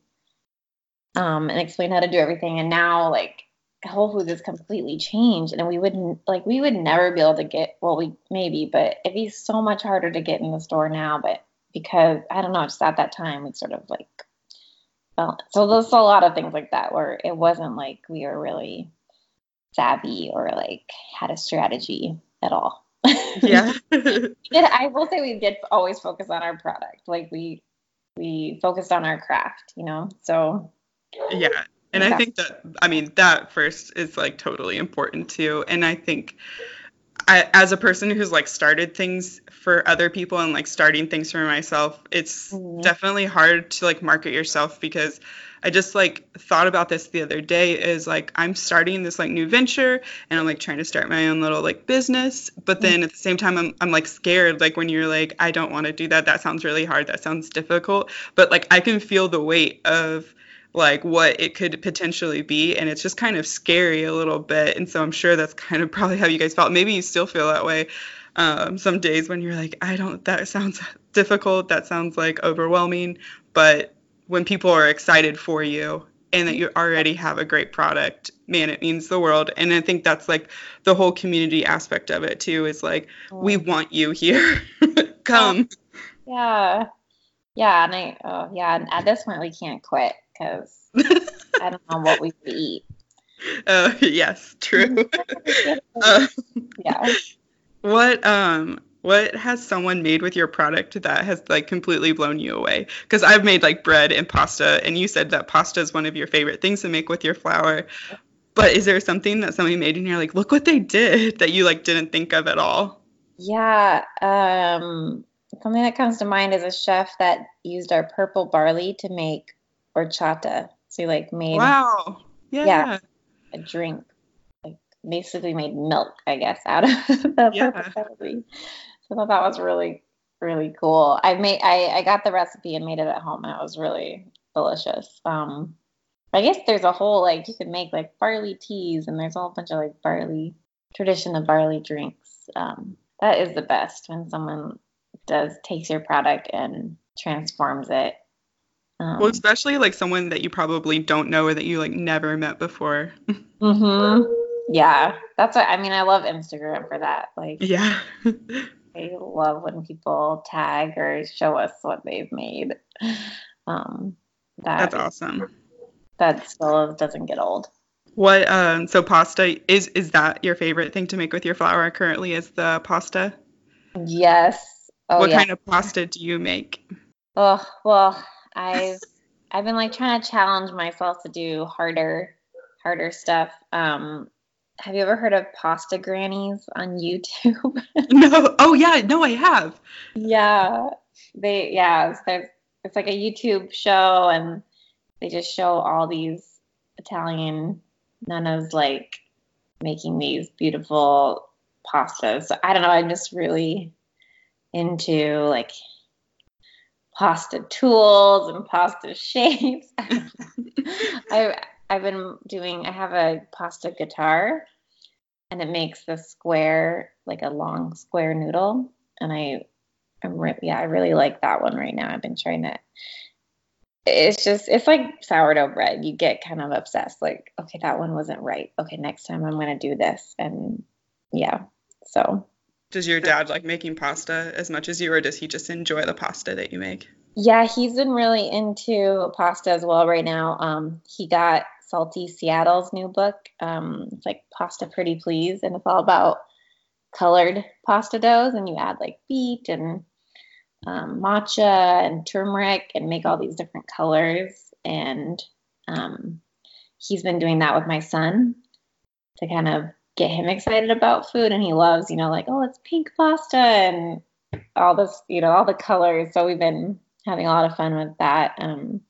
um, and explained how to do everything and now like Whole Foods has completely changed, and we wouldn't like we would never be able to get. Well, we maybe, but it'd be so much harder to get in the store now. But because I don't know, just at that time we sort of like balance. So there's a lot of things like that where it wasn't like we were really savvy or like had a strategy at all. Yeah. [laughs] did, I will say we did always focus on our product. Like we we focused on our craft, you know. So yeah. And I think that I mean that first is like totally important too. And I think I, as a person who's like started things for other people and like starting things for myself, it's mm-hmm. definitely hard to like market yourself because I just like thought about this the other day is like I'm starting this like new venture and I'm like trying to start my own little like business, but then at the same time I'm I'm like scared like when you're like I don't want to do that. That sounds really hard. That sounds difficult. But like I can feel the weight of like what it could potentially be and it's just kind of scary a little bit and so i'm sure that's kind of [laughs] probably how you guys felt. Maybe you still feel that way um, some days when you're like i don't that sounds [laughs] difficult that sounds like overwhelming but when people are excited for you and that you already have a great product man it means the world and i think that's like the whole community aspect of it too is like we want you here. [laughs] Come. Yeah. Yeah and i oh yeah and at this point we can't quit because [laughs] I don't know what we could eat. Uh, yes, true. [laughs] uh, yeah. What um what has someone made with your product that has like completely blown you away? Because I've made like bread and pasta, and you said that pasta is one of your favorite things to make with your flour. But is there something that somebody made and you're like, look what they did [laughs] that you like didn't think of at all? Yeah. Um, something that comes to mind is a chef that used our purple barley to make horchata. So we like made wow, yeah, yeah a drink, like basically made milk, I guess, out of [laughs] the yeah. So I thought that was really really cool. I made I I got the recipe and made it at home, and it was really delicious. Um, I guess there's a whole like you could make like barley teas, and there's a whole bunch of like barley tradition of barley drinks. Um, that is the best when someone does takes your product and transforms it um, well, especially like someone that you probably don't know or that you like never met before. mhm. Yeah, that's what I mean. I love Instagram for that. Like, yeah, [laughs] I love when people tag or show us what they've made. Um, that, that's awesome. That still doesn't get old. What um so pasta is is that your favorite thing to make with your flour currently is the pasta? Yes. Oh, what yeah. kind of pasta do you make? Oh, well, I've I've been like trying to challenge myself to do harder harder stuff. Um, have you ever heard of pasta grannies on YouTube? [laughs] no. Oh yeah, no, I have. Yeah, they yeah. So it's like a YouTube show, and they just show all these Italian nonnas like making these beautiful pastas. So I don't know. I'm just really into like pasta tools and pasta [laughs] shapes. [laughs] I I've been doing I have a pasta guitar and it makes the square like a long square noodle and I I'm re- yeah, I really like that one right now. I've been trying to it's just it's like sourdough bread. You get kind of obsessed like okay, that one wasn't right. Okay, next time I'm going to do this and yeah. So does your dad like making pasta as much as you, or does he just enjoy the pasta that you make? Yeah, he's been really into pasta as well right now. Um, he got Salty Seattle's new book. Um, it's like Pasta Pretty Please, and it's all about colored pasta doughs, and you add like beet and um, matcha and turmeric and make all these different colors. And um, he's been doing that with my son to kind of get him excited about food and he loves you know like oh it's pink pasta and all this you know all the colors. So we've been having a lot of fun with that um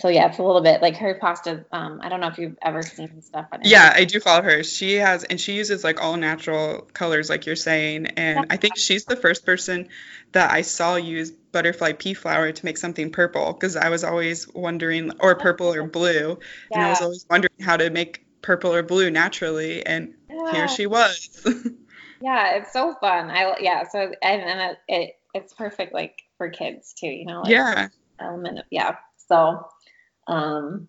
so yeah it's a little bit like her pasta um i don't know if you've ever seen stuff on it yeah i do follow her. She has and she uses like all natural colors like you're saying and i think she's the first person that i saw use butterfly pea flower to make something purple because i was always wondering or purple or blue yeah. and i was always wondering how to make purple or blue naturally, and yeah. here she was. [laughs] yeah, it's so fun. I yeah, so and, and it, it it's perfect like for kids too, you know. Like yeah. Element of, yeah. So, um,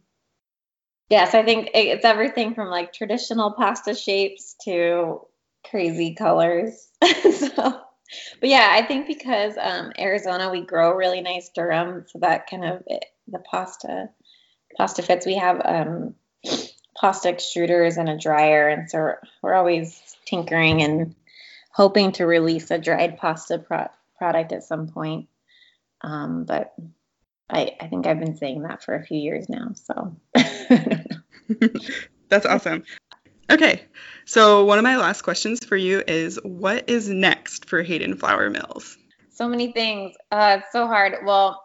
yes, I think it's everything from like traditional pasta shapes to crazy colors. [laughs] so, but yeah, I think because um, Arizona we grow really nice durum, so that kind of it, the pasta pasta fits. We have um, pasta extruders and a dryer, and so we're, always tinkering and hoping to release a dried pasta pro- product at some point. Um, but I, I think I've been saying that for a few years now. So [laughs] that's awesome. Okay, so one of my last questions for you is what is next for Hayden Flour Mills? So many things. Uh, it's so hard. Well,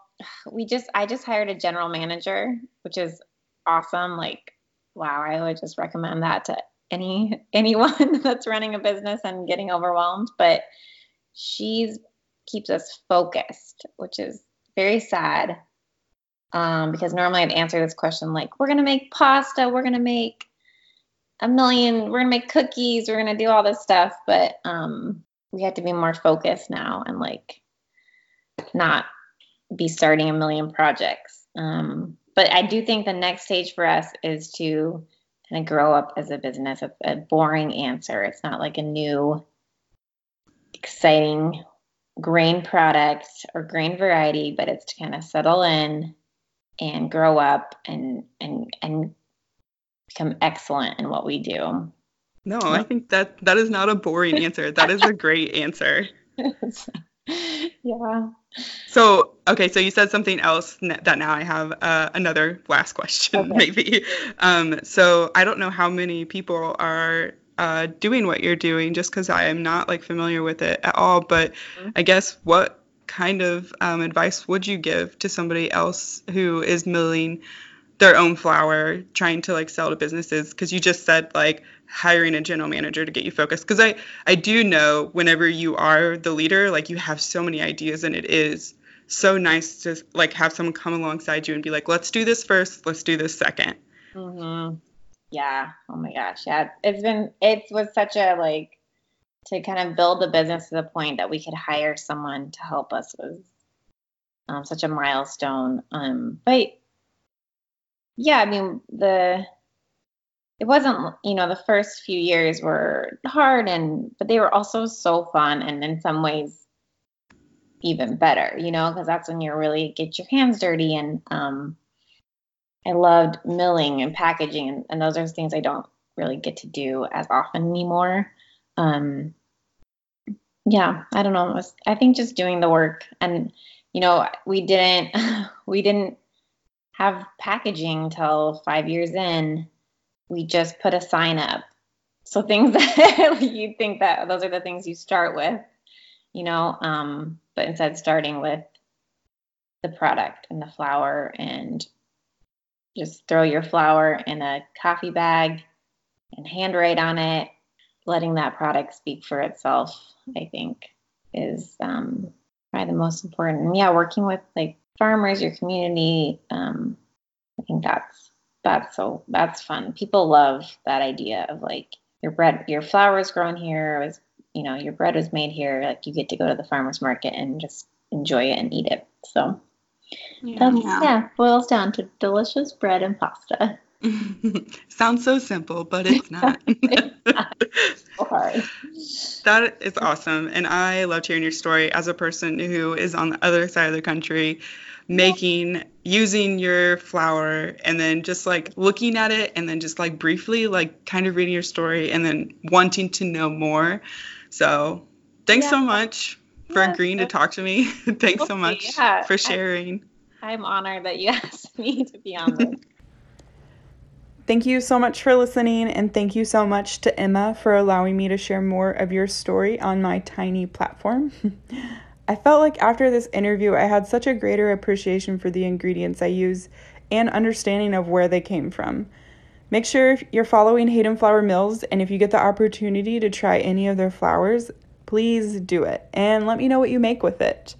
we just I just hired a general manager, which is awesome. Like, wow, I would just recommend that to any [laughs] anyone [laughs] that's running a business and getting overwhelmed. But she's keeps us focused, which is very sad. Um, because normally I'd answer this question like, we're gonna make pasta, we're gonna make a million, we're gonna make cookies, we're gonna do all this stuff, but um, we have to be more focused now and like not be starting a million projects. Um, but I do think the next stage for us is to kind of grow up as a business. It's a boring answer. It's not like a new, exciting grain product or grain variety, but it's to kind of settle in and grow up and and and become excellent in what we do. No, I think that that is not a boring answer. That is a great answer. [laughs] yeah. So, okay, so you said something else that now I have uh, another last question, okay. [laughs] maybe. Um, so, I don't know how many people are uh, doing what you're doing just because I am not like familiar with it at all. But mm-hmm. I guess what kind of um, advice would you give to somebody else who is milling their own flour, trying to like sell to businesses? Because you just said like hiring a general manager to get you focused. Because i i do know whenever you are the leader like you have so many ideas and it is so nice to like have someone come alongside you and be like let's do this first let's do this 2nd mm-hmm. yeah. Oh my gosh. Yeah. It's been it was such a like to kind of build the business to the point that we could hire someone to help us was um, such a milestone. Um but yeah i mean the it wasn't you know the first few years were hard and but they were also so fun and in some ways even better you know because that's when you really get your hands dirty and um i loved milling and packaging and, and those are things i don't really get to do as often anymore. Um yeah i don't know was, i think just doing the work and you know we didn't [laughs] we didn't have packaging till five years in we just put a sign up. So things [laughs] that you think that those are the things you start with, you know, um, but instead starting with the product and the flour and just throw your flour in a coffee bag and handwrite on it, letting that product speak for itself, I think is um, probably the most important. And yeah, working with like farmers, your community, um, I think that's that's so that's fun. People love that idea of like your bread, your flour is grown here, was you know your bread was made here. Like you get to go to the farmers market and just enjoy it and eat it. So yeah, that's, yeah. yeah boils down to delicious bread and pasta. [laughs] Sounds so simple, but it's [laughs] not. it's not [laughs] so hard. That is awesome. And I loved hearing your story as a person who is on the other side of the country making using your flour and then just like looking at it and then just like briefly like kind of reading your story and then wanting to know more so thanks yeah. so much for yeah, agreeing to talk to me [laughs] thanks so much yeah. for sharing I, i'm honored that you [laughs] asked me to be on this [laughs] Thank you so much for listening, and thank you so much to Emma for allowing me to share more of your story on my tiny platform. I felt like after this interview, I had such a greater appreciation for the ingredients I use and understanding of where they came from. Make sure you're following Hayden Flour Mills, and if you get the opportunity to try any of their flours, please do it and let me know what you make with it.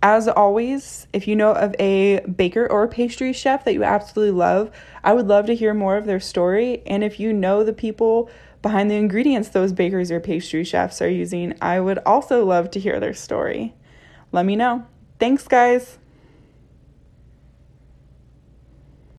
As always, if you know of a baker or pastry chef that you absolutely love, I would love to hear more of their story. And if you know the people behind the ingredients those bakers or pastry chefs are using, I would also love to hear their story. Let me know. Thanks, guys.